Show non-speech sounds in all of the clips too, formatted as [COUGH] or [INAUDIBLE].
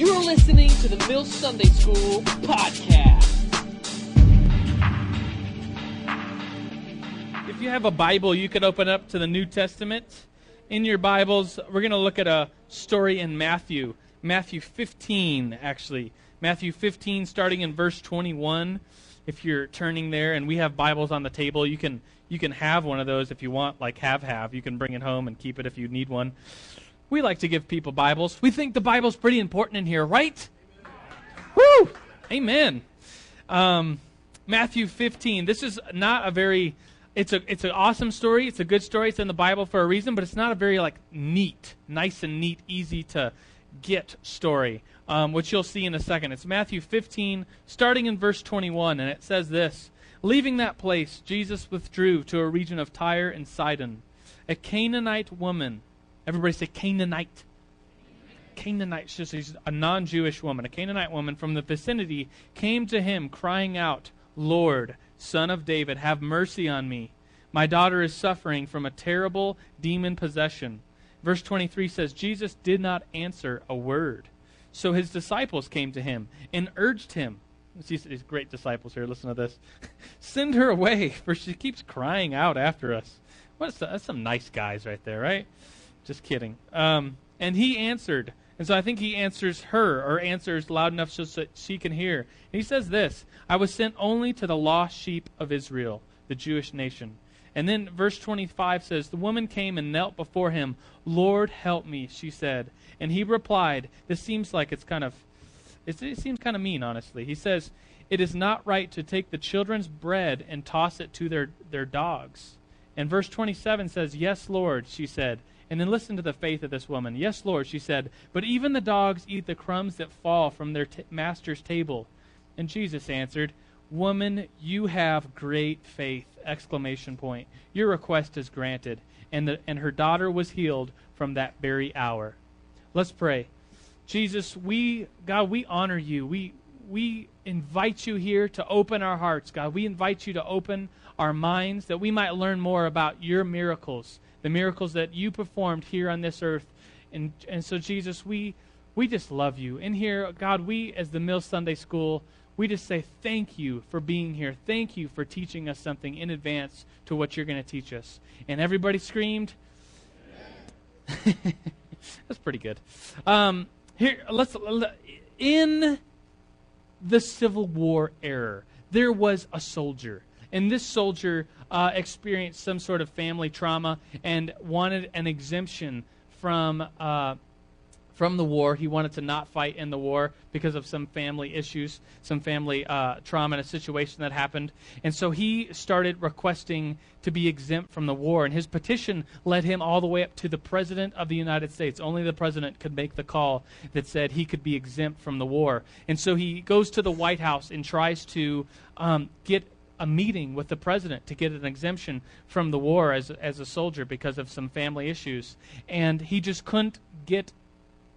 You're listening to the Mill Sunday School podcast. If you have a Bible, you could open up to the New Testament. In your Bibles, we're going to look at a story in Matthew. Matthew 15, actually. Matthew 15, starting in verse 21. If you're turning there, and we have Bibles on the table, you can you can have one of those if you want, like have have. You can bring it home and keep it if you need one. We like to give people Bibles. We think the Bible's pretty important in here, right? Woo! Amen. Um, Matthew 15. This is not a very it's a it's an awesome story. It's a good story. It's in the Bible for a reason, but it's not a very like neat, nice and neat, easy to get story, um, which you'll see in a second. It's Matthew 15, starting in verse 21, and it says this: Leaving that place, Jesus withdrew to a region of Tyre and Sidon. A Canaanite woman, everybody say Canaanite. Canaanite, she's a non-Jewish woman, a Canaanite woman from the vicinity, came to him, crying out, "Lord." Son of David, have mercy on me. My daughter is suffering from a terrible demon possession. Verse 23 says, Jesus did not answer a word. So his disciples came to him and urged him. See These great disciples here, listen to this. [LAUGHS] Send her away, for she keeps crying out after us. What's that's some nice guys right there, right? Just kidding. Um, and he answered, and so I think he answers her, or answers loud enough so that she can hear. And he says this I was sent only to the lost sheep of Israel, the Jewish nation. And then verse 25 says, The woman came and knelt before him. Lord, help me, she said. And he replied, This seems like it's kind of, it seems kind of mean, honestly. He says, It is not right to take the children's bread and toss it to their, their dogs. And verse 27 says, Yes, Lord, she said. And then listen to the faith of this woman. Yes, Lord, she said, but even the dogs eat the crumbs that fall from their t- master's table. And Jesus answered, Woman, you have great faith! Exclamation point. Your request is granted. And, the, and her daughter was healed from that very hour. Let's pray. Jesus, we God, we honor you. We we invite you here to open our hearts, God. We invite you to open our minds that we might learn more about your miracles the miracles that you performed here on this earth. And, and so, Jesus, we, we just love you. In here, God, we, as the Mill Sunday School, we just say thank you for being here. Thank you for teaching us something in advance to what you're going to teach us. And everybody screamed. [LAUGHS] That's pretty good. Um, here, let's in the Civil War era, there was a soldier, and this soldier uh, experienced some sort of family trauma and wanted an exemption from uh, from the war. He wanted to not fight in the war because of some family issues, some family uh, trauma and a situation that happened. And so he started requesting to be exempt from the war. And his petition led him all the way up to the President of the United States. Only the President could make the call that said he could be exempt from the war. And so he goes to the White House and tries to um, get a meeting with the president to get an exemption from the war as, as a soldier because of some family issues. And he just couldn't get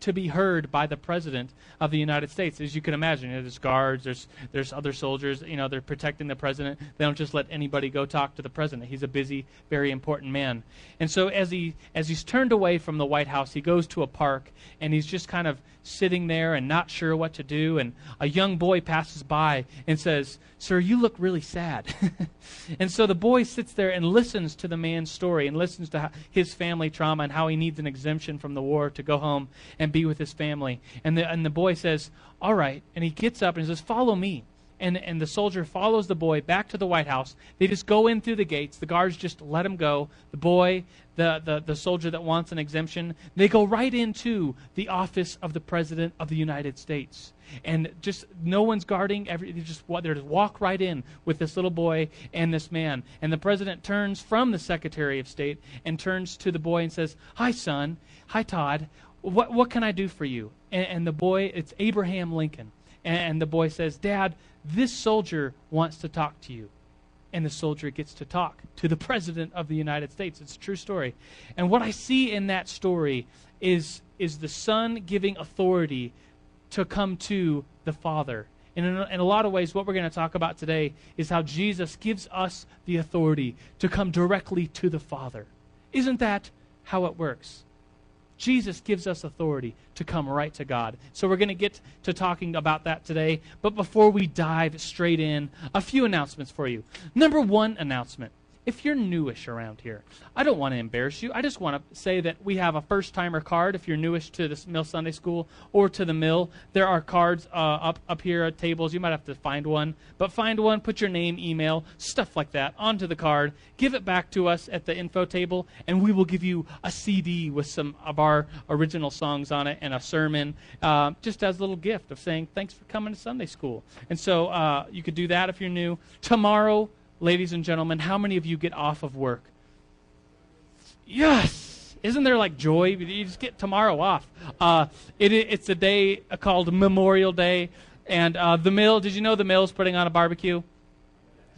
to be heard by the president of the United States. As you can imagine, you know, there's guards, there's there's other soldiers. You know, they're protecting the president. They don't just let anybody go talk to the president. He's a busy, very important man. And so as he as he's turned away from the White House, he goes to a park and he's just kind of sitting there and not sure what to do. And a young boy passes by and says, Sir, you look really sad. [LAUGHS] and so the boy sits there and listens to the man's story and listens to his family trauma and how he needs an exemption from the war to go home and be with his family. And the, and the boy says, All right. And he gets up and says, Follow me and, and the soldier follows the boy back to the White House. They just go in through the gates. The guards just let him go. The boy, the, the, the soldier that wants an exemption, they go right into the office of the President of the United States. And just no one's guarding. Every, they just they just walk right in with this little boy and this man. And the president turns from the Secretary of State and turns to the boy and says, "Hi, son. Hi, Todd. What what can I do for you?" And, and the boy, it's Abraham Lincoln. And the boy says, Dad, this soldier wants to talk to you. And the soldier gets to talk to the President of the United States. It's a true story. And what I see in that story is, is the Son giving authority to come to the Father. And in in a lot of ways, what we're going to talk about today is how Jesus gives us the authority to come directly to the Father. Isn't that how it works? Jesus gives us authority to come right to God. So we're going to get to talking about that today. But before we dive straight in, a few announcements for you. Number one announcement if you're newish around here, I don't want to embarrass you. I just want to say that we have a first timer card if you're newish to this Mill Sunday School or to the Mill. There are cards uh, up, up here at tables. You might have to find one, but find one, put your name, email, stuff like that onto the card, give it back to us at the info table, and we will give you a CD with some of our original songs on it and a sermon uh, just as a little gift of saying thanks for coming to Sunday School. And so uh, you could do that if you're new. Tomorrow, ladies and gentlemen, how many of you get off of work? Yes! Isn't there like joy? You just get tomorrow off. Uh, it, it's a day called Memorial Day. And uh, the mill, did you know the mill's putting on a barbecue?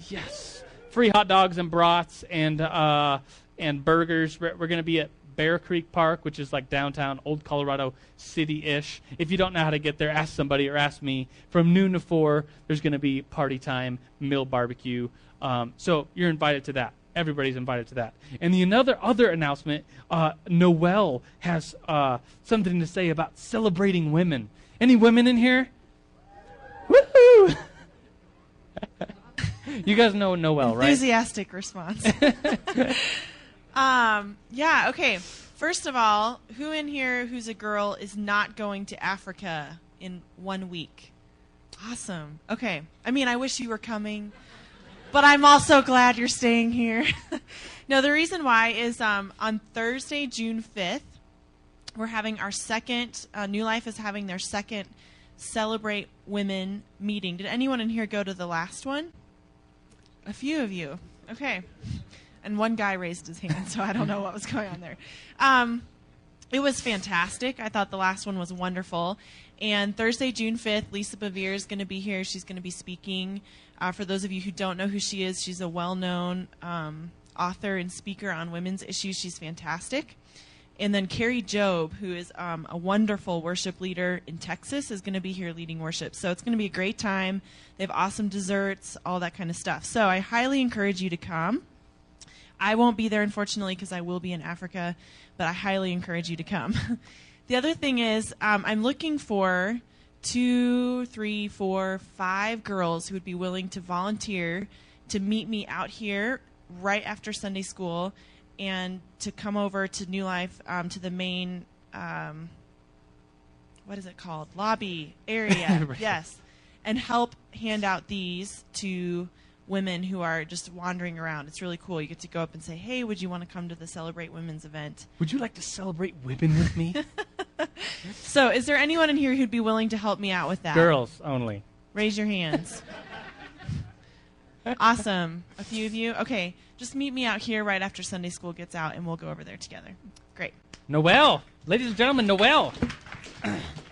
Yes. Free hot dogs and brats and, uh, and burgers. We're, we're going to be at Bear Creek Park, which is like downtown Old Colorado City ish. If you don't know how to get there, ask somebody or ask me. From noon to 4, there's going to be party time, mill barbecue. Um, so you're invited to that. Everybody's invited to that. And the another other announcement, uh, Noel has uh, something to say about celebrating women. Any women in here? Woohoo! [LAUGHS] you guys know Noel, right? Enthusiastic response. [LAUGHS] um, yeah, okay. First of all, who in here who's a girl is not going to Africa in one week? Awesome. Okay. I mean, I wish you were coming but I'm also glad you're staying here. [LAUGHS] no, the reason why is um, on Thursday, June 5th, we're having our second, uh, New Life is having their second Celebrate Women meeting. Did anyone in here go to the last one? A few of you. Okay. And one guy raised his hand, so I don't know what was going on there. Um, it was fantastic. I thought the last one was wonderful. And Thursday, June 5th, Lisa Bevere is going to be here. She's going to be speaking. Uh, for those of you who don't know who she is, she's a well known um, author and speaker on women's issues. She's fantastic. And then Kari Jobe, who is um, a wonderful worship leader in Texas, is going to be here leading worship. So it's going to be a great time. They have awesome desserts, all that kind of stuff. So I highly encourage you to come. I won't be there, unfortunately, because I will be in Africa, but I highly encourage you to come. [LAUGHS] the other thing is, um, I'm looking for two, three, four, five girls who would be willing to volunteer to meet me out here right after Sunday school and to come over to New Life um, to the main, um, what is it called? Lobby area. [LAUGHS] right. Yes. And help hand out these to women who are just wandering around. It's really cool. You get to go up and say, "Hey, would you want to come to the Celebrate Women's event?" Would you like to celebrate women with me? [LAUGHS] so, is there anyone in here who'd be willing to help me out with that? Girls only. Raise your hands. [LAUGHS] awesome. A few of you. Okay, just meet me out here right after Sunday school gets out, and we'll go over there together. Great. Noel, ladies and gentlemen, Noel. [CLEARS THROAT]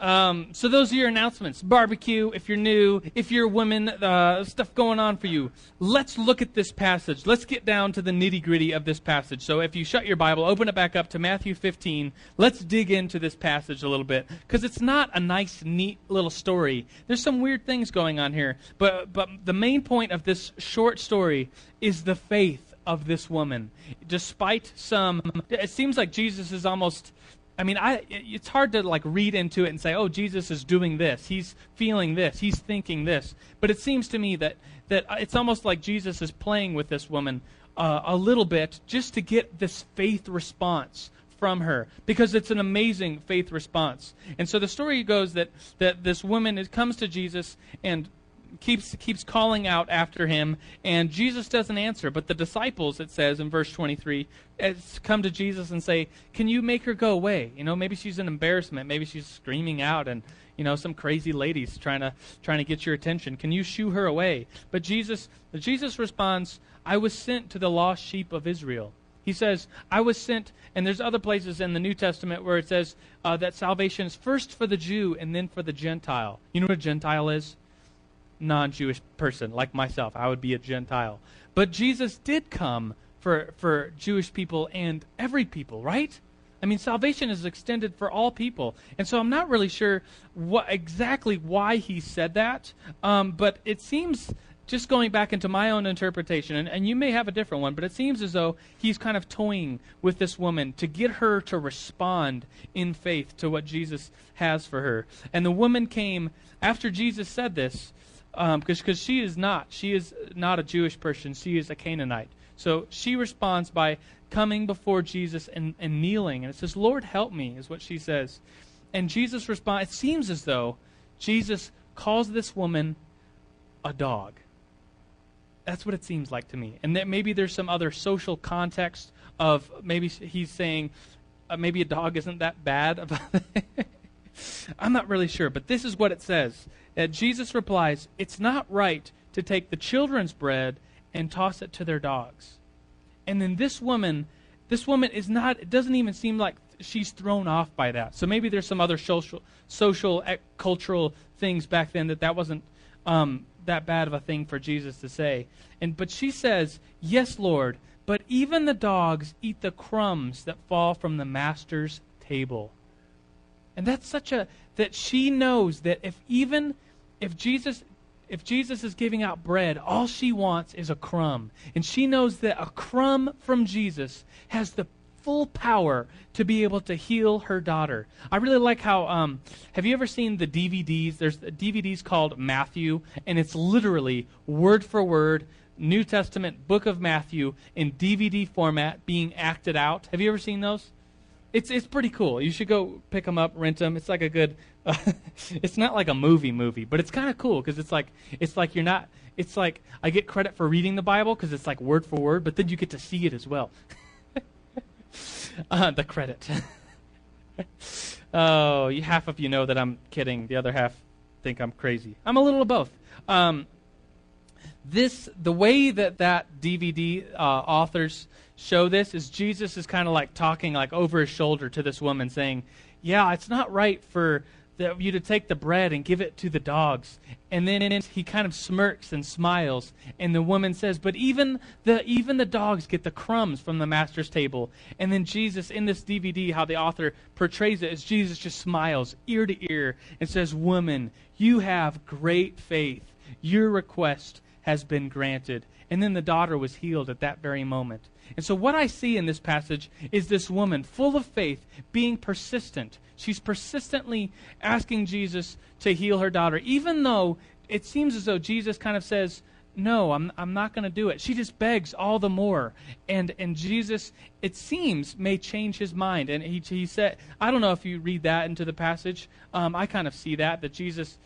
Um, so those are your announcements. Barbecue, if you're new, if you're a woman, uh, stuff going on for you. Let's look at this passage. Let's get down to the nitty gritty of this passage. So if you shut your Bible, open it back up to Matthew 15. Let's dig into this passage a little bit because it's not a nice, neat little story. There's some weird things going on here, but but the main point of this short story is the faith of this woman. Despite some, it seems like Jesus is almost I mean, I, it's hard to like read into it and say, "Oh, Jesus is doing this. He's feeling this. He's thinking this." But it seems to me that that it's almost like Jesus is playing with this woman uh, a little bit just to get this faith response from her because it's an amazing faith response. And so the story goes that that this woman is, comes to Jesus and keeps keeps calling out after him, and Jesus doesn't answer. But the disciples, it says in verse 23, come to Jesus and say, "Can you make her go away? You know, maybe she's an embarrassment. Maybe she's screaming out, and you know, some crazy ladies trying to trying to get your attention. Can you shoo her away?" But Jesus, Jesus responds, "I was sent to the lost sheep of Israel." He says, I was sent, and there's other places in the New Testament where it says uh, that salvation is first for the Jew and then for the Gentile. You know what a Gentile is? Non Jewish person like myself. I would be a Gentile. But Jesus did come for, for Jewish people and every people, right? I mean, salvation is extended for all people. And so I'm not really sure what exactly why he said that, um, but it seems just going back into my own interpretation, and, and you may have a different one, but it seems as though he's kind of toying with this woman to get her to respond in faith to what Jesus has for her. And the woman came after Jesus said this, because um, she is not she is not a Jewish person, she is a Canaanite. So she responds by coming before Jesus and, and kneeling, and it says, "Lord, help me," is what she says. And Jesus responds. It seems as though Jesus calls this woman a dog. That's what it seems like to me. And that maybe there's some other social context of maybe he's saying uh, maybe a dog isn't that bad. [LAUGHS] I'm not really sure, but this is what it says. Uh, Jesus replies, It's not right to take the children's bread and toss it to their dogs. And then this woman, this woman is not, it doesn't even seem like she's thrown off by that. So maybe there's some other social, social, cultural things back then that that wasn't um, that bad of a thing for Jesus to say. And but she says, "Yes, Lord, but even the dogs eat the crumbs that fall from the master's table." And that's such a that she knows that if even if Jesus if Jesus is giving out bread, all she wants is a crumb. And she knows that a crumb from Jesus has the full power to be able to heal her daughter. I really like how. Um, have you ever seen the DVDs? There's DVDs called Matthew, and it's literally word for word New Testament book of Matthew in DVD format being acted out. Have you ever seen those? It's it's pretty cool. You should go pick them up, rent them. It's like a good. Uh, [LAUGHS] it's not like a movie movie, but it's kind of cool because it's like it's like you're not. It's like I get credit for reading the Bible because it's like word for word, but then you get to see it as well. [LAUGHS] Uh, the credit. [LAUGHS] oh, you, half of you know that I'm kidding. The other half think I'm crazy. I'm a little of both. Um, this the way that that DVD uh, authors show this is Jesus is kind of like talking like over his shoulder to this woman, saying, "Yeah, it's not right for." the, you to take the bread and give it to the dogs. And then he kind of smirks and smiles. And the woman says, But even the, even the dogs get the crumbs from the master's table. And then Jesus, in this DVD, how the author portrays it, is Jesus just smiles ear to ear and says, Woman, you have great faith. Your request has been granted. And then the daughter was healed at that very moment. And so, what I see in this passage is this woman full of faith being persistent. She's persistently asking Jesus to heal her daughter, even though it seems as though Jesus kind of says, no, I'm, I'm not going to do it. She just begs all the more. And, and Jesus, it seems, may change his mind. And he, he said, I don't know if you read that into the passage. Um, I kind of see that, that Jesus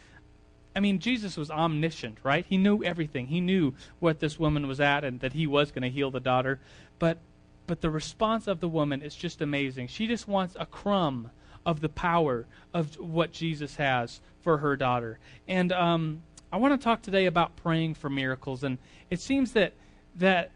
I mean, Jesus was omniscient, right? He knew everything. He knew what this woman was at and that he was going to heal the daughter. But, but the response of the woman is just amazing. She just wants a crumb of the power of what Jesus has for her daughter. And um, I want to talk today about praying for miracles. And it seems that that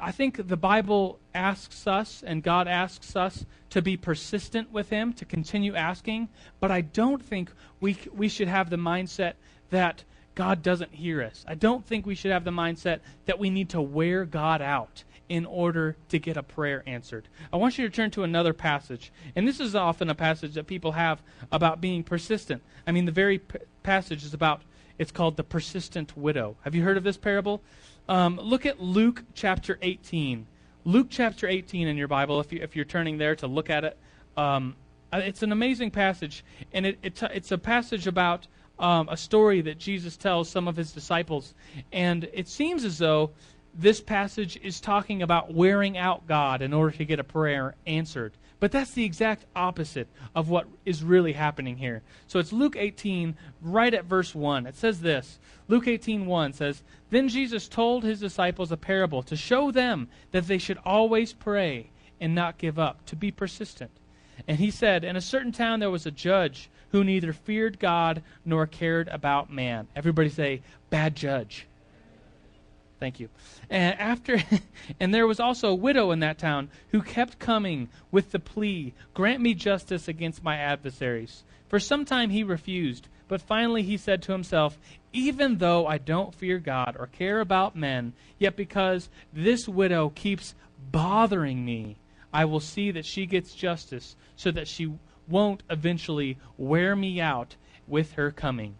I think the Bible asks us and God asks us to be persistent with Him, to continue asking. But I don't think we we should have the mindset that God doesn't hear us. I don't think we should have the mindset that we need to wear God out in order to get a prayer answered. I want you to turn to another passage. And this is often a passage that people have about being persistent. I mean, the very p- passage is about, it's called the persistent widow. Have you heard of this parable? Um, look at Luke chapter 18. Luke chapter 18 in your Bible, if, you, if you're turning there to look at it. Um, uh, it's an amazing passage, and it, it, it's a passage about um, a story that Jesus tells some of his disciples. And it seems as though this passage is talking about wearing out God in order to get a prayer answered. But that's the exact opposite of what is really happening here. So it's Luke 18, right at verse 1. It says this Luke 18, 1 says, Then Jesus told his disciples a parable to show them that they should always pray and not give up, to be persistent. And he said, In a certain town there was a judge who neither feared God nor cared about man. Everybody say, bad judge. Thank you. And after [LAUGHS] and there was also a widow in that town who kept coming with the plea, "Grant me justice against my adversaries." For some time he refused, but finally he said to himself, "Even though I don't fear God or care about men, yet because this widow keeps bothering me, I will see that she gets justice so that she won't eventually wear me out with her coming.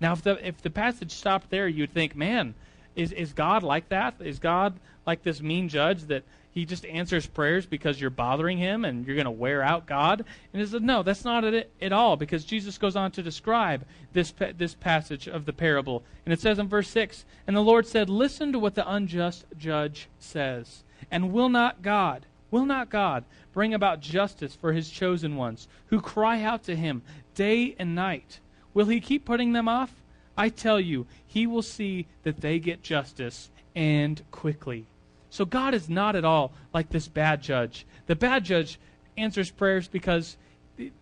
Now, if the, if the passage stopped there, you'd think, man, Is, is God like that? Is God like this mean judge that he just answers prayers because you're bothering him and you're going to wear out God? And he said, no, that's not it at all because Jesus goes on to describe this, this passage of the parable. And it says in verse 6 And the Lord said, Listen to what the unjust judge says. And will not God, will not God bring about justice for his chosen ones who cry out to him day and night? Will he keep putting them off? I tell you, he will see that they get justice and quickly. So God is not at all like this bad judge. The bad judge answers prayers because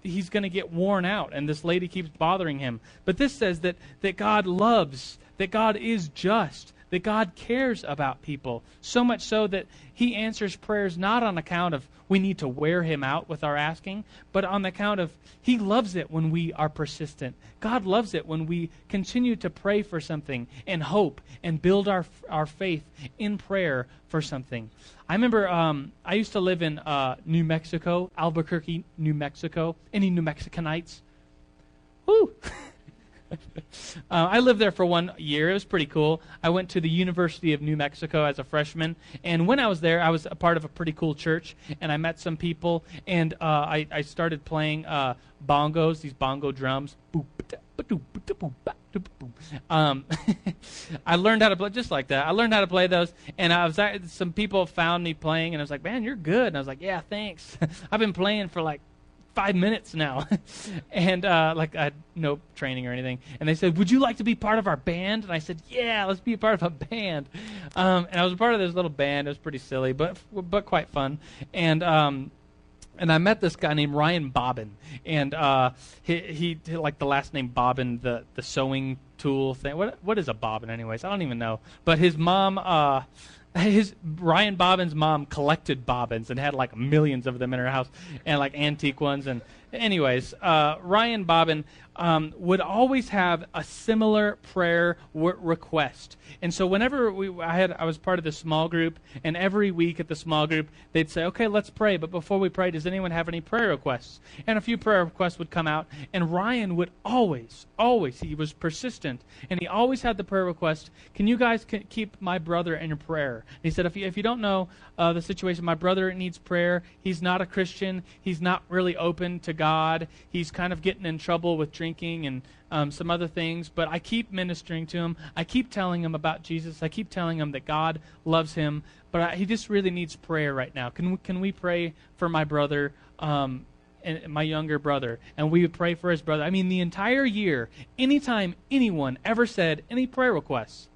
he's going to get worn out and this lady keeps bothering him. But this says that, that God loves, that God is just, that God cares about people, so much so that He answers prayers not on account of we need to wear Him out with our asking, but on the account of He loves it when we are persistent. God loves it when we continue to pray for something and hope and build our, our faith in prayer for something. I remember um, I used to live in uh, New Mexico, Albuquerque, New Mexico. Any New Mexicanites? Woo! [LAUGHS] [LAUGHS] Uh, I lived there for one year. It was pretty cool. I went to the University of New Mexico as a freshman, and when I was there, I was a part of a pretty cool church, and I met some people, and uh, I, I started playing uh, bongos, these bongo drums. Um, I learned how to play just like that. I learned how to play those, and I was some people found me playing, and I was like, "Man, you're good." And I was like, "Yeah, thanks." [LAUGHS] I've been playing for like five minutes now. [LAUGHS] and uh, like I had no training or anything. And they said, Would you like to be part of our band? And I said, Yeah, let's be a part of a band. Um, and I was a part of this little band. It was pretty silly, but but quite fun. And um, and I met this guy named Ryan Bobbin, and uh, he, he like the last name Bobbin, the the sewing tool thing. What what is a bobbin, anyways? I don't even know. But his mom. Uh, his Ryan Bobbin's mom collected bobbins and had like millions of them in her house and like antique ones and anyways uh, Ryan Bobbin um, would always have a similar prayer w- request. And so whenever we, I had, I was part of the small group, and every week at the small group, they'd say, "Okay, let's pray." But before we pray, does anyone have any prayer requests? And a few prayer requests would come out, and Ryan would always, always, he was persistent, and he always had the prayer request. Can you guys keep my brother in your prayer? And he said, if you, if you don't know uh, the situation, my brother needs prayer. He's not a Christian. He's not really open to God. He's kind of getting in trouble with drinking and um, some other things, but I keep ministering to him. I keep telling him about Jesus. I keep telling him that God loves him, but I, he just really needs prayer right now. Can we, can we pray for my brother? Um, and my younger brother, and we would pray for his brother. I mean, the entire year, anytime anyone ever said any prayer requests,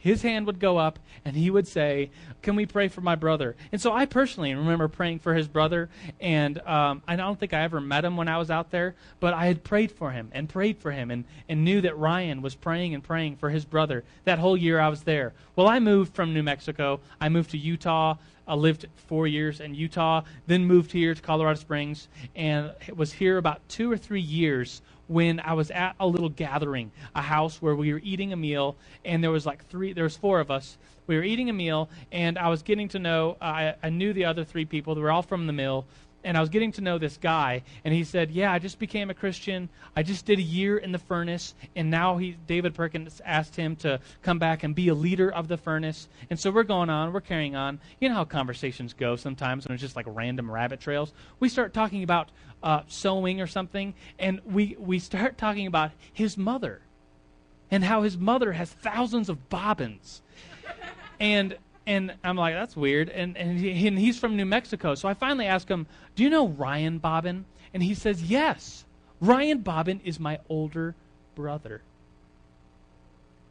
his hand would go up and he would say, Can we pray for my brother? And so I personally remember praying for his brother. And um, I don't think I ever met him when I was out there, but I had prayed for him and prayed for him and, and knew that Ryan was praying and praying for his brother that whole year I was there. Well, I moved from New Mexico. I moved to Utah. I lived four years in Utah, then moved here to Colorado Springs, and was here about two or three years when I was at a little gathering, a house where we were eating a meal, and there was like three, there was four of us. We were eating a meal, and I was getting to know. Uh, I, I knew the other three people. They were all from the mill, and I was getting to know this guy, and he said, "Yeah, I just became a Christian. I just did a year in the furnace, and now he David Perkins asked him to come back and be a leader of the furnace." And so we're going on, we're carrying on. You know how conversations go sometimes when it's just like random rabbit trails. We start talking about uh, sewing or something, and we we start talking about his mother, and how his mother has thousands of bobbins, and and I'm like, that's weird. And, and, he, and he's from New Mexico. So I finally ask him, Do you know Ryan Bobbin? And he says, Yes. Ryan Bobbin is my older brother.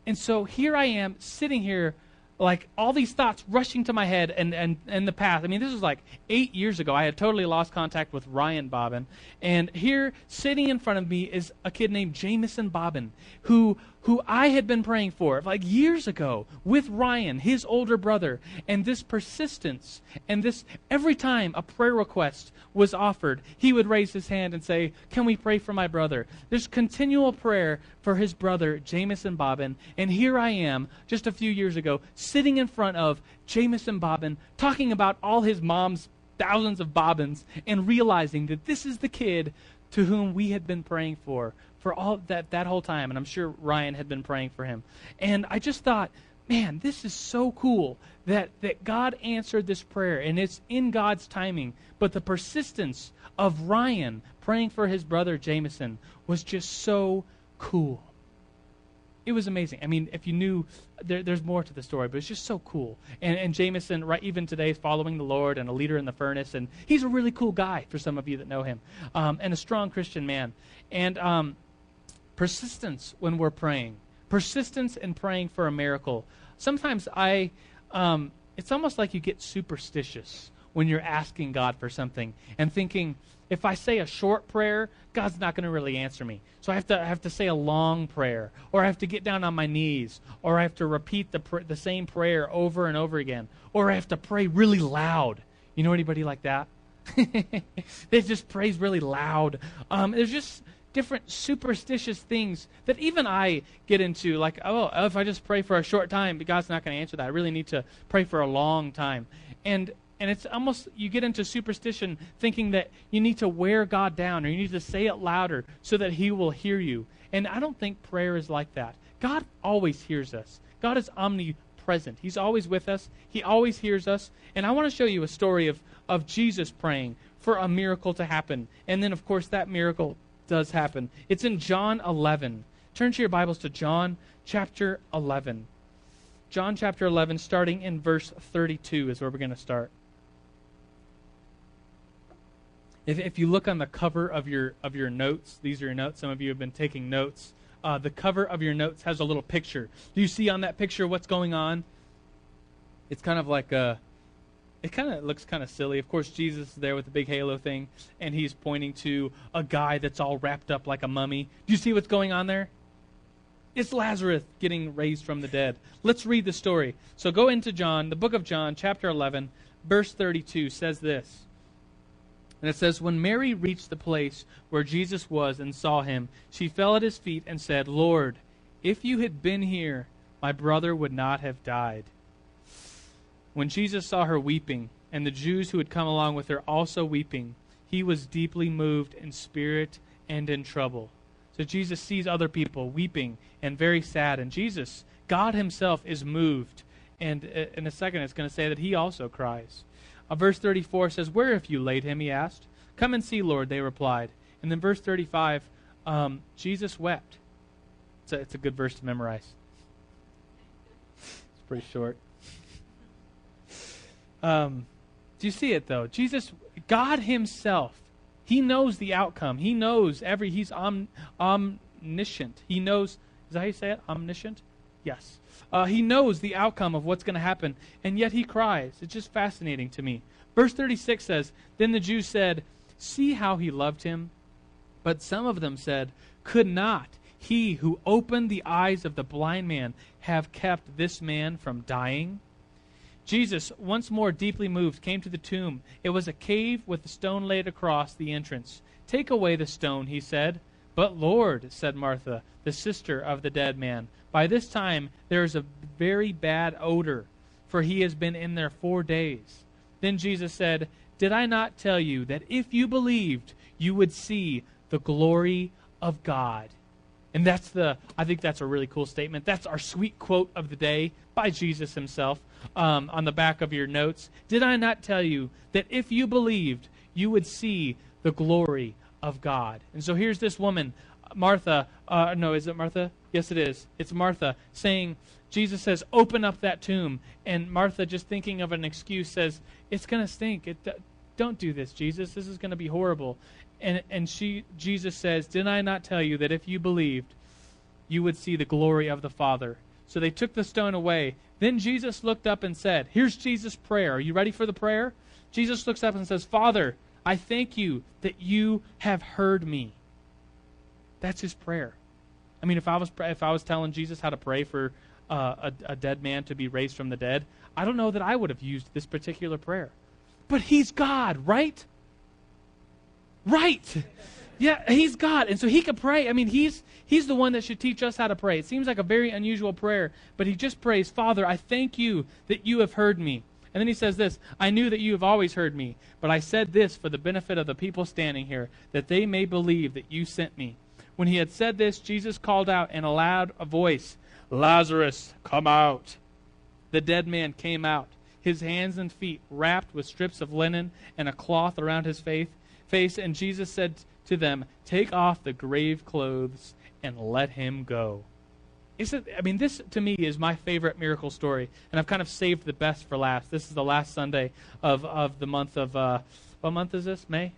And so here I am sitting here like all these thoughts rushing to my head and, and, and the path. I mean, this was like eight years ago. I had totally lost contact with Ryan Bobbin. And here, sitting in front of me, is a kid named Jameson Bobbin, who who I had been praying for like years ago with Ryan, his older brother, and this persistence and this every time a prayer request was offered, he would raise his hand and say, Can we pray for my brother? There's continual prayer for his brother, Jameson Bobbin, and here I am, just a few years ago, sitting in front of Jameson Bobbin, talking about all his mom's thousands of bobbins, and realizing that this is the kid to whom we had been praying for for all that that whole time and i'm sure ryan had been praying for him and i just thought man, this is so cool that, that God answered this prayer and it's in God's timing. But the persistence of Ryan praying for his brother Jameson was just so cool. It was amazing. I mean, if you knew, there, there's more to the story, but it's just so cool. And, and Jameson, right, even today, is following the Lord and a leader in the furnace, and he's a really cool guy for some of you that know him, um, and a strong Christian man. And um, persistence when we're praying, persistence in praying for a miracle. Sometimes I, um, it's almost like you get superstitious when you're asking God for something and thinking, if I say a short prayer, God's not going to really answer me. So I have to I have to say a long prayer, or I have to get down on my knees, or I have to repeat the pr- the same prayer over and over again, or I have to pray really loud. You know anybody like that? [LAUGHS] they just prays really loud. Um, there's just different superstitious things that even I get into. Like, oh, if I just pray for a short time, God's not going to answer that. I really need to pray for a long time. And and it's almost you get into superstition thinking that you need to wear God down or you need to say it louder so that he will hear you. And I don't think prayer is like that. God always hears us. God is omnipresent. He's always with us. He always hears us. And I want to show you a story of, of Jesus praying for a miracle to happen. And then, of course, that miracle does happen. It's in John 11. Turn to your Bibles to John chapter 11. John chapter 11, starting in verse 32, is where we're going to start. If, if you look on the cover of your of your notes, these are your notes. Some of you have been taking notes. Uh, the cover of your notes has a little picture. Do you see on that picture what's going on? It's kind of like a. It kind of looks kind of silly. Of course, Jesus is there with the big halo thing, and he's pointing to a guy that's all wrapped up like a mummy. Do you see what's going on there? It's Lazarus getting raised from the dead. Let's read the story. So go into John, the book of John, chapter 11, verse 32 says this. And it says, When Mary reached the place where Jesus was and saw him, she fell at his feet and said, Lord, if you had been here, my brother would not have died. When Jesus saw her weeping, and the Jews who had come along with her also weeping, he was deeply moved in spirit and in trouble. So Jesus sees other people weeping and very sad, and Jesus, God Himself, is moved. And uh, in a second, it's going to say that He also cries. Uh, verse 34 says, Where have you laid him? He asked. Come and see, Lord, they replied. And then verse 35, um, Jesus wept. It's a, it's a good verse to memorize. It's pretty short. Um, do you see it, though? Jesus, God Himself, He knows the outcome. He knows every, He's om, omniscient. He knows, is that how you say it? Omniscient? Yes. Uh, he knows the outcome of what's going to happen, and yet he cries. It's just fascinating to me. Verse 36 says Then the Jews said, See how he loved him? But some of them said, Could not he who opened the eyes of the blind man have kept this man from dying? Jesus, once more deeply moved, came to the tomb. It was a cave with a stone laid across the entrance. Take away the stone, he said. But Lord, said Martha, the sister of the dead man, by this time there is a very bad odor, for he has been in there four days. Then Jesus said, Did I not tell you that if you believed, you would see the glory of God? And that's the, I think that's a really cool statement. That's our sweet quote of the day by Jesus himself um, on the back of your notes. Did I not tell you that if you believed, you would see the glory of God? And so here's this woman, Martha. Uh, no, is it Martha? Yes, it is. It's Martha saying, Jesus says, open up that tomb. And Martha, just thinking of an excuse, says, it's going to stink. It, don't do this, Jesus. This is going to be horrible. And, and she, Jesus says, Did I not tell you that if you believed, you would see the glory of the Father? So they took the stone away. Then Jesus looked up and said, Here's Jesus' prayer. Are you ready for the prayer? Jesus looks up and says, Father, I thank you that you have heard me. That's his prayer. I mean, if I was if I was telling Jesus how to pray for uh, a, a dead man to be raised from the dead, I don't know that I would have used this particular prayer. But he's God, right? Right. Yeah, he's God, and so he could pray. I mean, he's he's the one that should teach us how to pray. It seems like a very unusual prayer, but he just prays, "Father, I thank you that you have heard me." And then he says this, "I knew that you have always heard me, but I said this for the benefit of the people standing here, that they may believe that you sent me." When he had said this, Jesus called out in a loud voice, Lazarus, come out. the dead man came out, his hands and feet wrapped with strips of linen and a cloth around his face. Face and Jesus said to them, "Take off the grave clothes and let him go." Is it, I mean, this to me is my favorite miracle story, and I've kind of saved the best for last. This is the last Sunday of, of the month of uh, what month is this? May.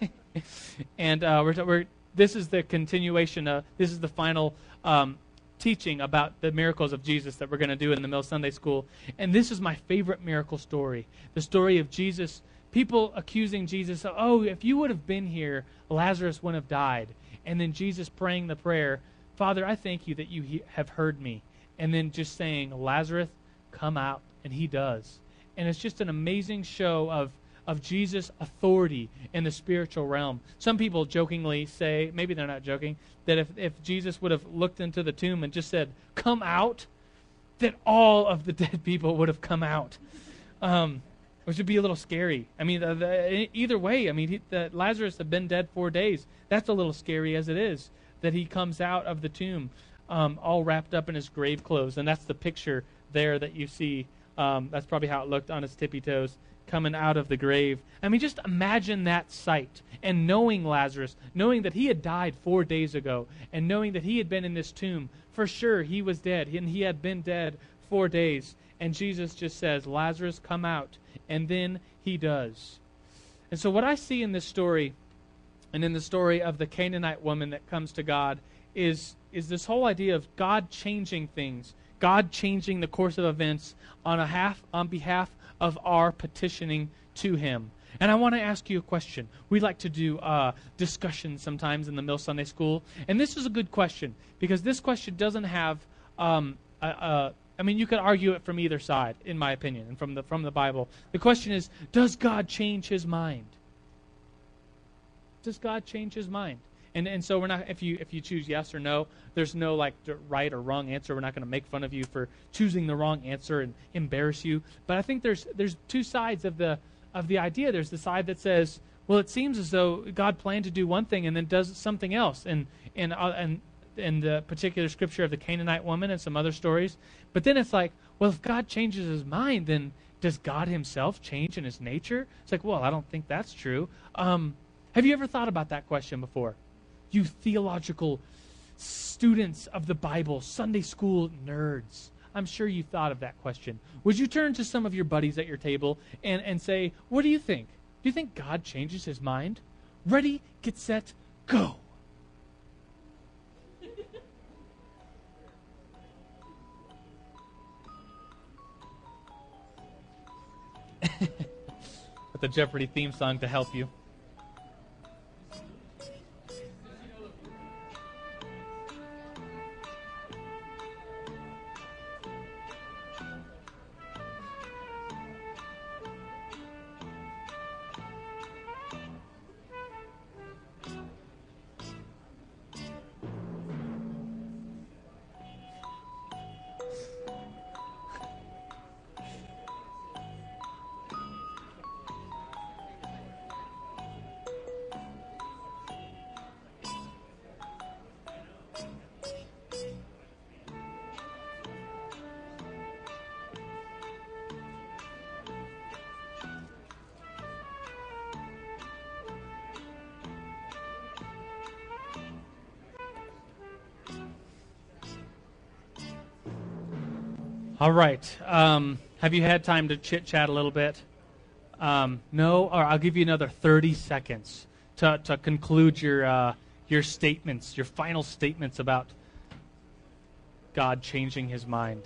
[LAUGHS] and uh, we're, we're this is the continuation. Of, this is the final um, teaching about the miracles of Jesus that we're going to do in the Mill Sunday School. And this is my favorite miracle story the story of Jesus. People accusing Jesus oh, if you would have been here, Lazarus wouldn't have died. And then Jesus praying the prayer, Father, I thank you that you he- have heard me. And then just saying, Lazarus, come out. And he does. And it's just an amazing show of of Jesus' authority in the spiritual realm. Some people jokingly say, maybe they're not joking, that if, if Jesus would have looked into the tomb and just said, Come out, that all of the [LAUGHS] dead people would have come out. Um, which would be a little scary. I mean, the, the, either way, I mean, he, the, Lazarus had been dead four days. That's a little scary as it is that he comes out of the tomb um, all wrapped up in his grave clothes. And that's the picture there that you see. Um, that's probably how it looked on his tippy toes coming out of the grave. I mean, just imagine that sight and knowing Lazarus, knowing that he had died four days ago, and knowing that he had been in this tomb. For sure, he was dead, and he had been dead four days. And Jesus just says, Lazarus, come out. And then he does. And so, what I see in this story, and in the story of the Canaanite woman that comes to God, is, is this whole idea of God changing things, God changing the course of events on, a half, on behalf of our petitioning to Him. And I want to ask you a question. We like to do uh, discussions sometimes in the Mill Sunday School, and this is a good question because this question doesn't have. Um, a, a, I mean, you could argue it from either side, in my opinion, and from the from the Bible. The question is, does God change His mind? Does God change His mind? And and so we're not if you if you choose yes or no, there's no like right or wrong answer. We're not going to make fun of you for choosing the wrong answer and embarrass you. But I think there's there's two sides of the of the idea. There's the side that says, well, it seems as though God planned to do one thing and then does something else. And and uh, and in the particular scripture of the Canaanite woman and some other stories. But then it's like, well, if God changes his mind, then does God himself change in his nature? It's like, well, I don't think that's true. Um, have you ever thought about that question before? you theological students of the Bible, Sunday school nerds. I'm sure you thought of that question. Would you turn to some of your buddies at your table and, and say, What do you think? Do you think God changes his mind? Ready, get set, go. The Jeopardy theme song to help you. All right. Um, have you had time to chit chat a little bit? Um, no? Or I'll give you another 30 seconds to, to conclude your, uh, your statements, your final statements about God changing his mind.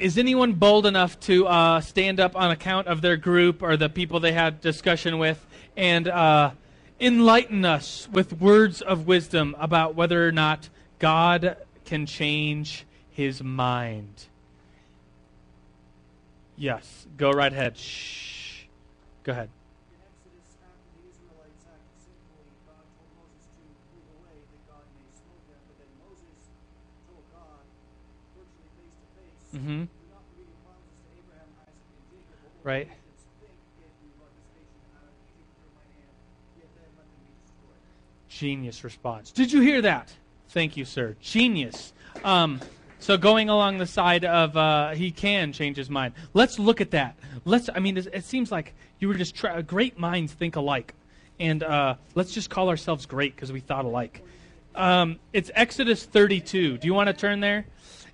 Is anyone bold enough to uh, stand up on account of their group or the people they had discussion with and uh, enlighten us with words of wisdom about whether or not God can change his mind? Yes. Go right ahead. Shh. Go ahead. In Exodus, after the Israelites acted sinfully, God told Moses to move away that God may smote them. But then Moses told God, virtually face to face, Mm-hmm. do not forget your promises to Abraham, Isaac, and Jacob. What will Right. the nations think if you brought this nation out of Egypt through my hand, yet then let them be destroyed? Genius response. Did you hear that? Thank you, sir. Genius. Um, so going along the side of uh, he can change his mind. Let's look at that. Let's. I mean, it, seems like you were just try, great minds think alike, and uh, let's just call ourselves great because we thought alike. Um, it's Exodus 32. Do you want to turn there?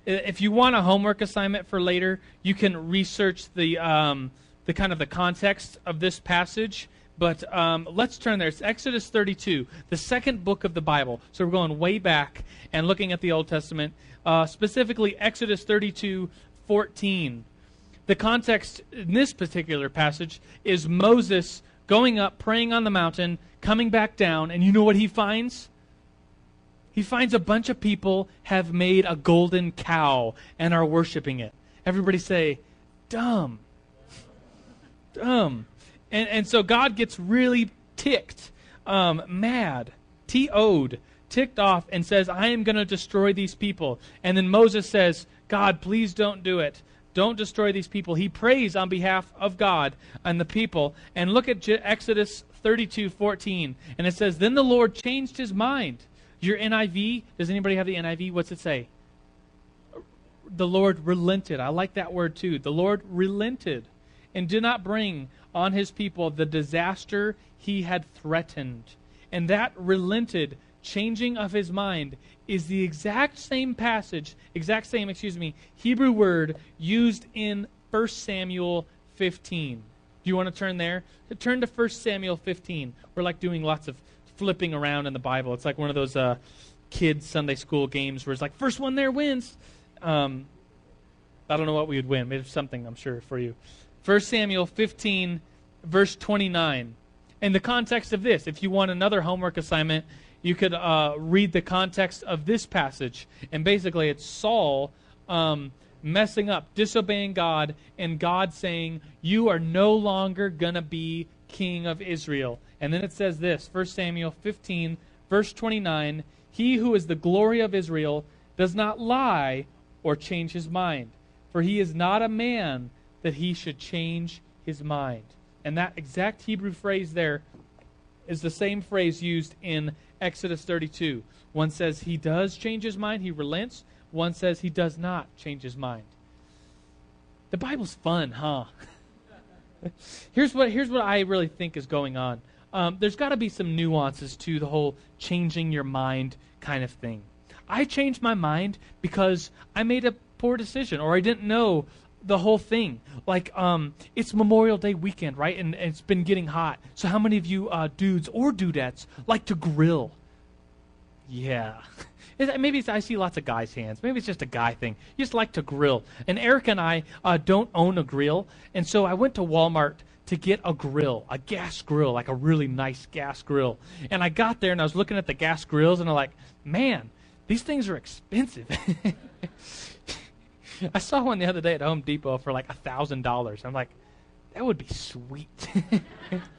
If you want a homework assignment for later, you can research the um, the kind of the context of this passage. But um, let's turn there. It's Exodus 32, the second book of the Bible. So we're going way back and looking at the Old Testament, uh, specifically Exodus 32, 14. The context in this particular passage is Moses going up, praying on the mountain, coming back down, and you know what he finds? He finds a bunch of people have made a golden cow and are worshiping it. Everybody say, dumb. [LAUGHS] Dumb. And, and so God gets really ticked, um, mad, T-O'd, ticked off, and says, I am going to destroy these people. And then Moses says, God, please don't do it. Don't destroy these people. He prays on behalf of God and the people. And look at Exodus 32, 14. And it says, Then the Lord changed his mind. Your NIV, does anybody have the NIV? What's it say? The Lord relented. I like that word too. The Lord relented and did not bring on his people the disaster he had threatened. And that relented changing of his mind is the exact same passage, exact same, excuse me, Hebrew word used in 1 Samuel 15. Do you want to turn there? Turn to 1 Samuel 15. We're like doing lots of flipping around in the Bible. It's like one of those uh, kids Sunday school games where it's like first one there wins. Um, I don't know what we would win. Maybe something, I'm sure, for you. 1 Samuel 15, verse 29. In the context of this, if you want another homework assignment, you could uh, read the context of this passage. And basically, it's Saul um, messing up, disobeying God, and God saying, You are no longer going to be king of Israel. And then it says this 1 Samuel 15, verse 29 He who is the glory of Israel does not lie or change his mind, for he is not a man that he should change his mind. And that exact Hebrew phrase there is the same phrase used in Exodus 32. One says he does change his mind, he relents. One says he does not change his mind. The Bible's fun, huh? [LAUGHS] here's what here's what I really think is going on. Um, there's got to be some nuances to the whole changing your mind kind of thing. I changed my mind because I made a poor decision or I didn't know the whole thing. Like, um, it's Memorial Day weekend, right? And, and it's been getting hot. So, how many of you uh, dudes or dudettes like to grill? Yeah. [LAUGHS] Maybe I see lots of guys' hands. Maybe it's just a guy thing. You just like to grill. And Eric and I uh, don't own a grill. And so I went to Walmart to get a grill, a gas grill, like a really nice gas grill. And I got there and I was looking at the gas grills and I'm like, man, these things are expensive. [LAUGHS] I saw one the other day at Home Depot for like a thousand dollars. I'm like, that would be sweet.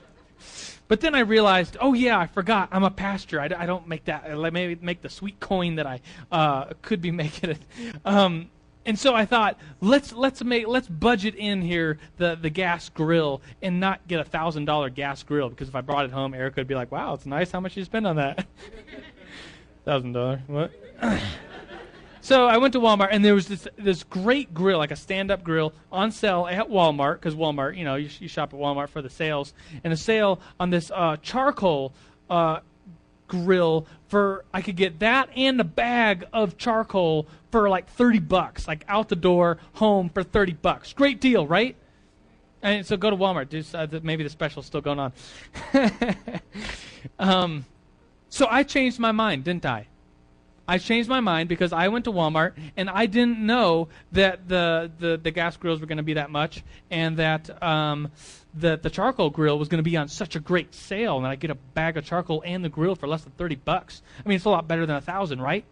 [LAUGHS] but then I realized, oh yeah, I forgot. I'm a pastor. I don't make that. Let me make the sweet coin that I uh, could be making it. Um, and so I thought, let's let's make let's budget in here the the gas grill and not get a thousand dollar gas grill because if I brought it home, Eric would be like, wow, it's nice. How much you spend on that? [LAUGHS] Thousand dollar. What? [CLEARS THROAT] So I went to Walmart and there was this this great grill, like a stand up grill, on sale at Walmart because Walmart, you know, you, you shop at Walmart for the sales, and a sale on this uh, charcoal uh, grill for I could get that and a bag of charcoal for like thirty bucks, like out the door, home for thirty bucks. Great deal, right? And so go to Walmart. Uh, maybe the special's still going on. [LAUGHS] um, so I changed my mind, didn't I? I changed my mind because I went to Walmart and I didn't know that the, the, the gas grills were going to be that much and that um, the, the charcoal grill was going to be on such a great sale and I get a bag of charcoal and the grill for less than 30 bucks. I mean, it's a lot better than a thousand, right?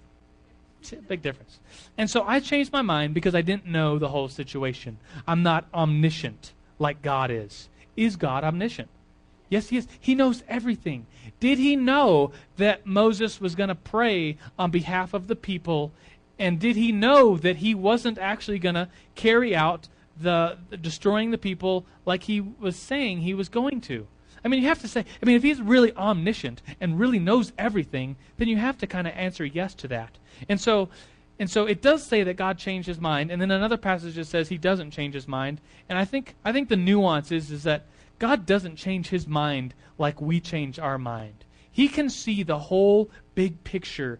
T- Big difference. And so I changed my mind because I didn't know the whole situation. I'm not omniscient like God is. Is God omniscient? Yes, he is. He knows everything. Did he know that Moses was going to pray on behalf of the people? And did he know that he wasn't actually going to carry out the, the destroying the people like he was saying he was going to? I mean, you have to say, I mean, if he's really omniscient and really knows everything, then you have to kind of answer yes to that. And so, and so it does say that God changed his mind, and then another passage that says he doesn't change his mind. And I think, I think the nuance is, is that God doesn't change his mind like we change our mind. He can see the whole big picture.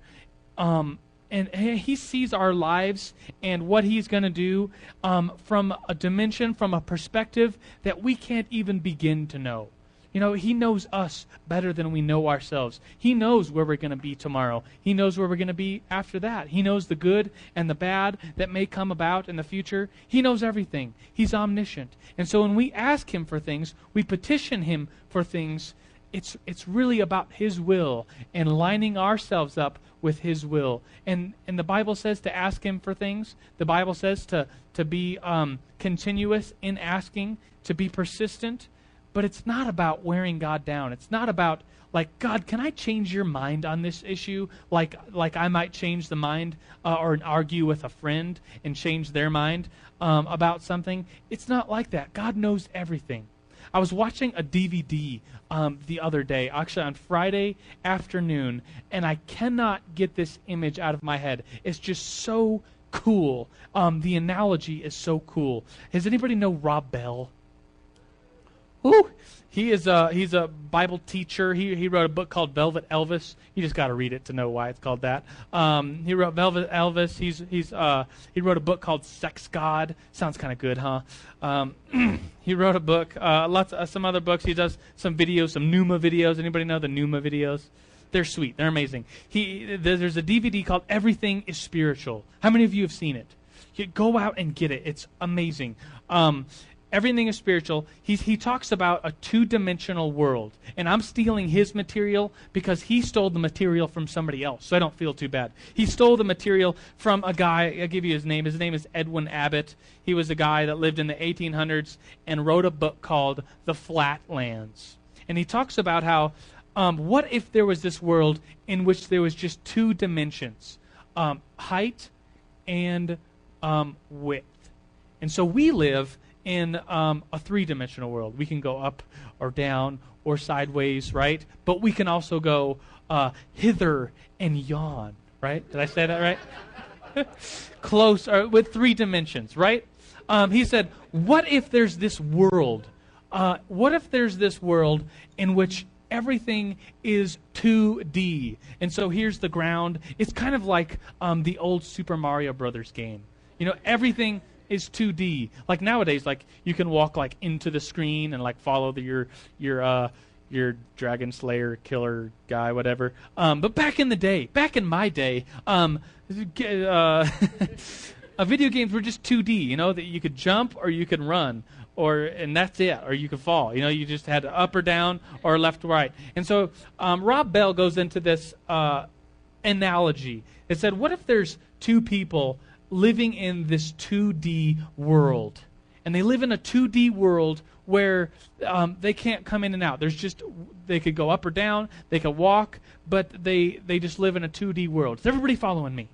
Um, and he sees our lives and what he's going to do um, from a dimension, from a perspective that we can't even begin to know. You know, He knows us better than we know ourselves. He knows where we're going to be tomorrow. He knows where we're going to be after that. He knows the good and the bad that may come about in the future. He knows everything. He's omniscient. And so when we ask Him for things, we petition Him for things. It's, it's really about His will and lining ourselves up with His will. And, and the Bible says to ask Him for things. The Bible says to, to be um, continuous in asking, to be persistent. But it's not about wearing God down. It's not about like God, can I change your mind on this issue? Like like I might change the mind uh, or argue with a friend and change their mind um, about something. It's not like that. God knows everything. I was watching a DVD um, the other day, actually on Friday afternoon, and I cannot get this image out of my head. It's just so cool. Um, the analogy is so cool. Does anybody know Rob Bell? He is a he's a Bible teacher. He he wrote a book called Velvet Elvis. You just got to read it to know why it's called that. Um, he wrote Velvet Elvis. He's he's uh, he wrote a book called Sex God. Sounds kind of good, huh? Um, [CLEARS THROAT] he wrote a book. Uh, lots of, uh, some other books. He does some videos, some Nooma videos. Anybody know the Nooma videos? They're sweet. They're amazing. He there's a DVD called Everything Is Spiritual. How many of you have seen it? You go out and get it. It's amazing. Um, everything is spiritual. He's, he talks about a two dimensional world. And I'm stealing his material because he stole the material from somebody else. So I don't feel too bad. He stole the material from a guy, I'll give you his name. His name is Edwin Abbott. He was a guy that lived in the 1800s and wrote a book called The Flatlands. And he talks about how, um, what if there was this world in which there was just two dimensions um, height and um, width. And so we live in um, a three dimensional world. We can go up or down or sideways, right? But we can also go uh, hither and yon, right? Did I say that right? [LAUGHS] Close, or with three dimensions, right? Um, he said, What if there's this world? Uh, what if there's this world in which everything is 2D? And so here's the ground. It's kind of like um, the old Super Mario Brothers game. You know, everything is 2D. Like nowadays, like you can walk like into the screen and like follow the, your your uh, your dragon slayer killer guy, whatever. Um, but back in the day, back in my day, um, uh, [LAUGHS] uh, video games were just 2D. You know that you could jump or you could run. Or and that's it, or you could fall. You know, you just had to up or down or left or right. And so um, Rob Bell goes into this uh, analogy. It said, "What if there's two people living in this 2D world. And they live in a 2D world where um, they can't come in and out. There's just they could go up or down, they could walk, but they they just live in a 2D world. Is everybody following me?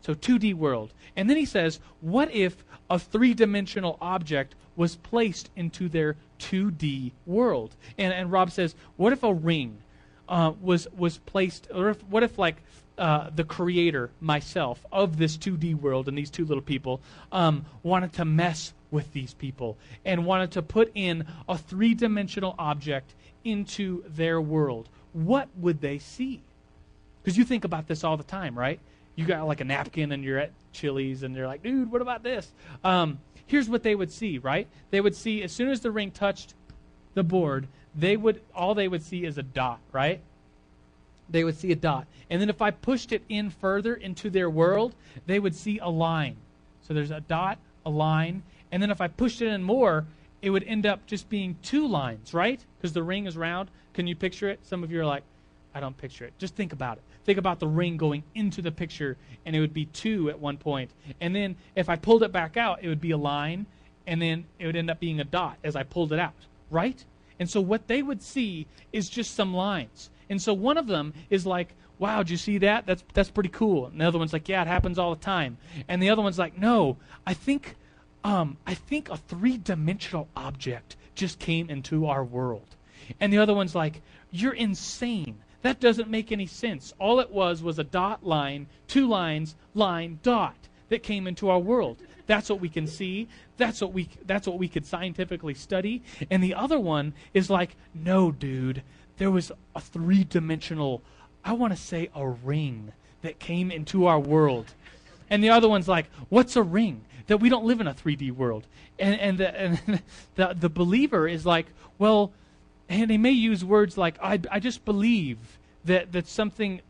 So 2D world. And then he says, what if a three-dimensional object was placed into their 2D world? And and Rob says, what if a ring uh, was was placed, or if, what if like uh, the creator, myself, of this 2D world and these two little people, um, wanted to mess with these people and wanted to put in a three dimensional object into their world, what would they see? Because you think about this all the time, right? You got like a napkin and you're at Chili's and they're like, dude, what about this? Um, here's what they would see, right? They would see as soon as the ring touched the board, they would all they would see is a dot, right? They would see a dot. And then if I pushed it in further into their world, they would see a line. So there's a dot, a line, and then if I pushed it in more, it would end up just being two lines, right? Because the ring is round. Can you picture it? Some of you are like, I don't picture it. Just think about it. Think about the ring going into the picture, and it would be two at one point. And then if I pulled it back out, it would be a line, and then it would end up being a dot as I pulled it out, right? And so what they would see is just some lines. And so one of them is like, wow, did you see that? That's, that's pretty cool. And the other one's like, yeah, it happens all the time. And the other one's like, no, I think, um, I think a three dimensional object just came into our world. And the other one's like, you're insane. That doesn't make any sense. All it was was a dot line, two lines, line, dot that came into our world. That's what we can see. That's what we that's what we could scientifically study. And the other one is like, no, dude, there was a three-dimensional I want to say a ring that came into our world. And the other one's like, what's a ring? That we don't live in a 3D world. And and the and [LAUGHS] the, the believer is like, well, and they may use words like, I, I just believe that, that something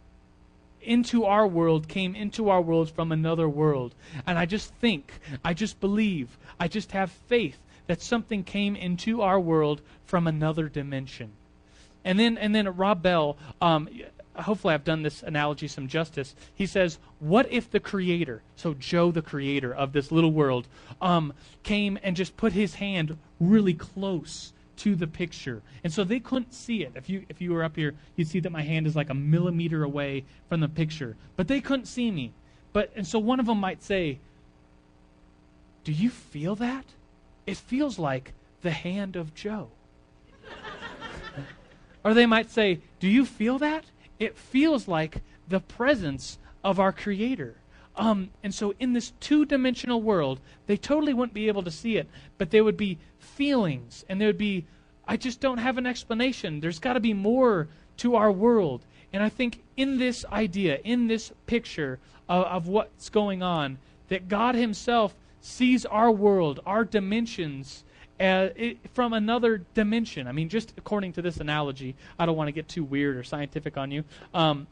into our world came into our world from another world. And I just think, I just believe, I just have faith that something came into our world from another dimension. And then, and then Rob Bell, um, hopefully I've done this analogy some justice. He says, What if the creator, so Joe, the creator of this little world, um, came and just put his hand really close to the picture. And so they couldn't see it. If you if you were up here, you'd see that my hand is like a millimeter away from the picture. But they couldn't see me. But and so one of them might say, "Do you feel that? It feels like the hand of Joe." Or they might say, "Do you feel that? It feels like the presence of our creator." Um, and so in this two-dimensional world, they totally wouldn't be able to see it, but there would be feelings, and there would be, I just don't have an explanation. There's got to be more to our world. And I think in this idea, in this picture of, of what's going on, that God Himself sees our world, our dimensions, uh, it, from another dimension. I mean, just according to this analogy, I don't want to get too weird or scientific on you. Um,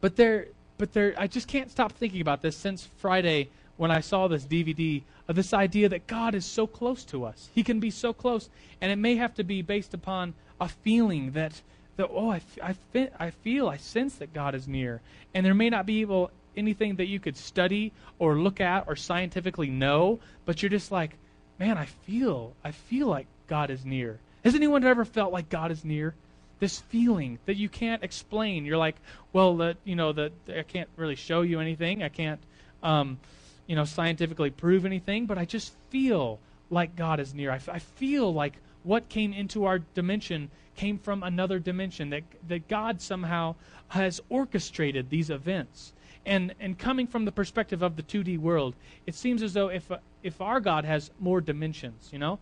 but there, but there, I just can't stop thinking about this since Friday when I saw this DVD of this idea that God is so close to us. He can be so close, and it may have to be based upon a feeling that that oh I, I, I feel I sense that God is near, and there may not be able anything that you could study or look at or scientifically know, but you're just like, man, I feel I feel like God is near. Has anyone ever felt like God is near? this feeling that you can't explain. You're like, well, the, you know, the, I can't really show you anything. I can't, um, you know, scientifically prove anything, but I just feel like God is near. I, I feel like what came into our dimension came from another dimension. That that God somehow has orchestrated these events. And and coming from the perspective of the 2D world, it seems as though if if our God has more dimensions, you know,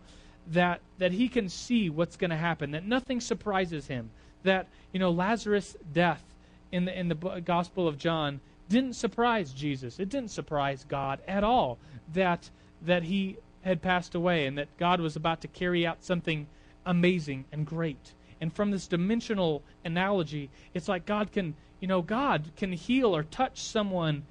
that that he can see what's going to happen, that nothing surprises him, that you know Lazarus' death in the in the Gospel of John didn't surprise Jesus. It didn't surprise God at all that that he had passed away and that God was about to carry out something amazing and great. And from this dimensional analogy, it's like God can, you know, God can heal or touch someone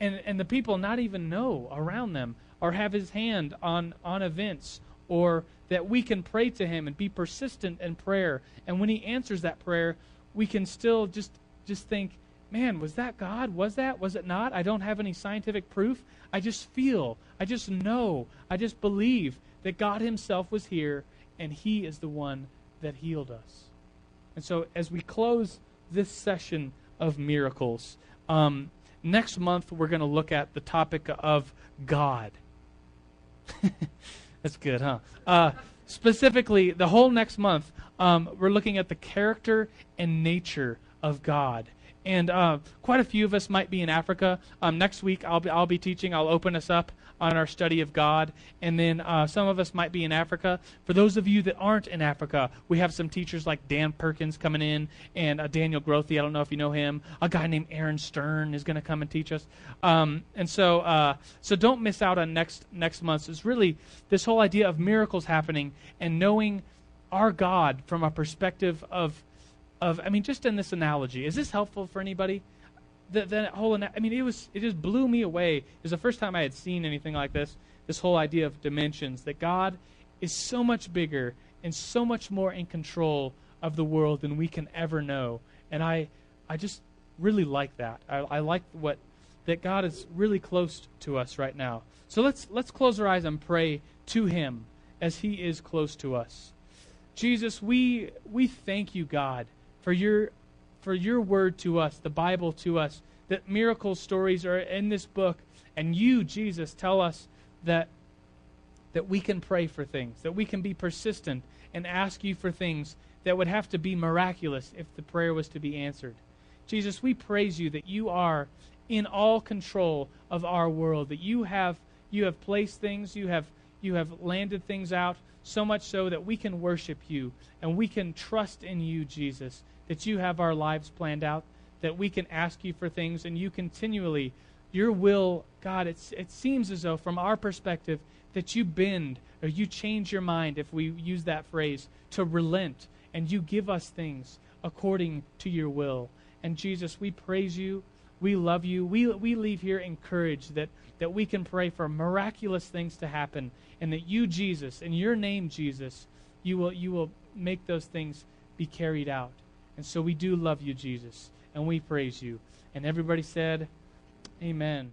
and, and the people not even know around them or have his hand on, on events or that we can pray to him and be persistent in prayer. And when he answers that prayer, we can still just just think, man, was that God? Was that? Was it not? I don't have any scientific proof. I just feel, I just know, I just believe that God himself was here and he is the one that healed us. And so as we close this session of miracles, um, next month we're going to look at the topic of God. [LAUGHS] That's good, huh? Uh, specifically, the whole next month, um, we're looking at the character and nature of God. And uh, quite a few of us might be in Africa. Um, next week, I'll be, I'll be teaching. I'll open us up on our study of God. And then uh, some of us might be in Africa. For those of you that aren't in Africa, we have some teachers like Dan Perkins coming in and uh, Daniel Grothe. I don't know if you know him. A guy named Aaron Stern is going to come and teach us. Um, and so, uh, so don't miss out on next next month. It's really this whole idea of miracles happening and knowing our God from a perspective of of I mean, just in this analogy, is this helpful for anybody? The, the whole I mean, it was it just blew me away. It was the first time I had seen anything like this. This whole idea of dimensions that God is so much bigger and so much more in control of the world than we can ever know. And I, I just really like that. I, I like what that God is really close to us right now. So let's let's close our eyes and pray to Him as He is close to us. Jesus, we we thank you, God, for your for your word to us, the Bible to us, that miracle stories are in this book, and you, Jesus, tell us that that we can pray for things, that we can be persistent and ask you for things that would have to be miraculous if the prayer was to be answered. Jesus, we praise you that you are in all control of our world, that you have you have placed things, you have you have landed things out so much so that we can worship you and we can trust in you, Jesus, that you have our lives planned out, that we can ask you for things and you continually your will, God, it's, it seems as though from our perspective that you bend or you change your mind, if we use that phrase, to relent and you give us things according to your will. And Jesus, we praise you. We love you. We, we leave here encouraged that, that we can pray for miraculous things to happen and that you, Jesus, in your name, Jesus, you will, you will make those things be carried out. And so we do love you, Jesus, and we praise you. And everybody said, Amen.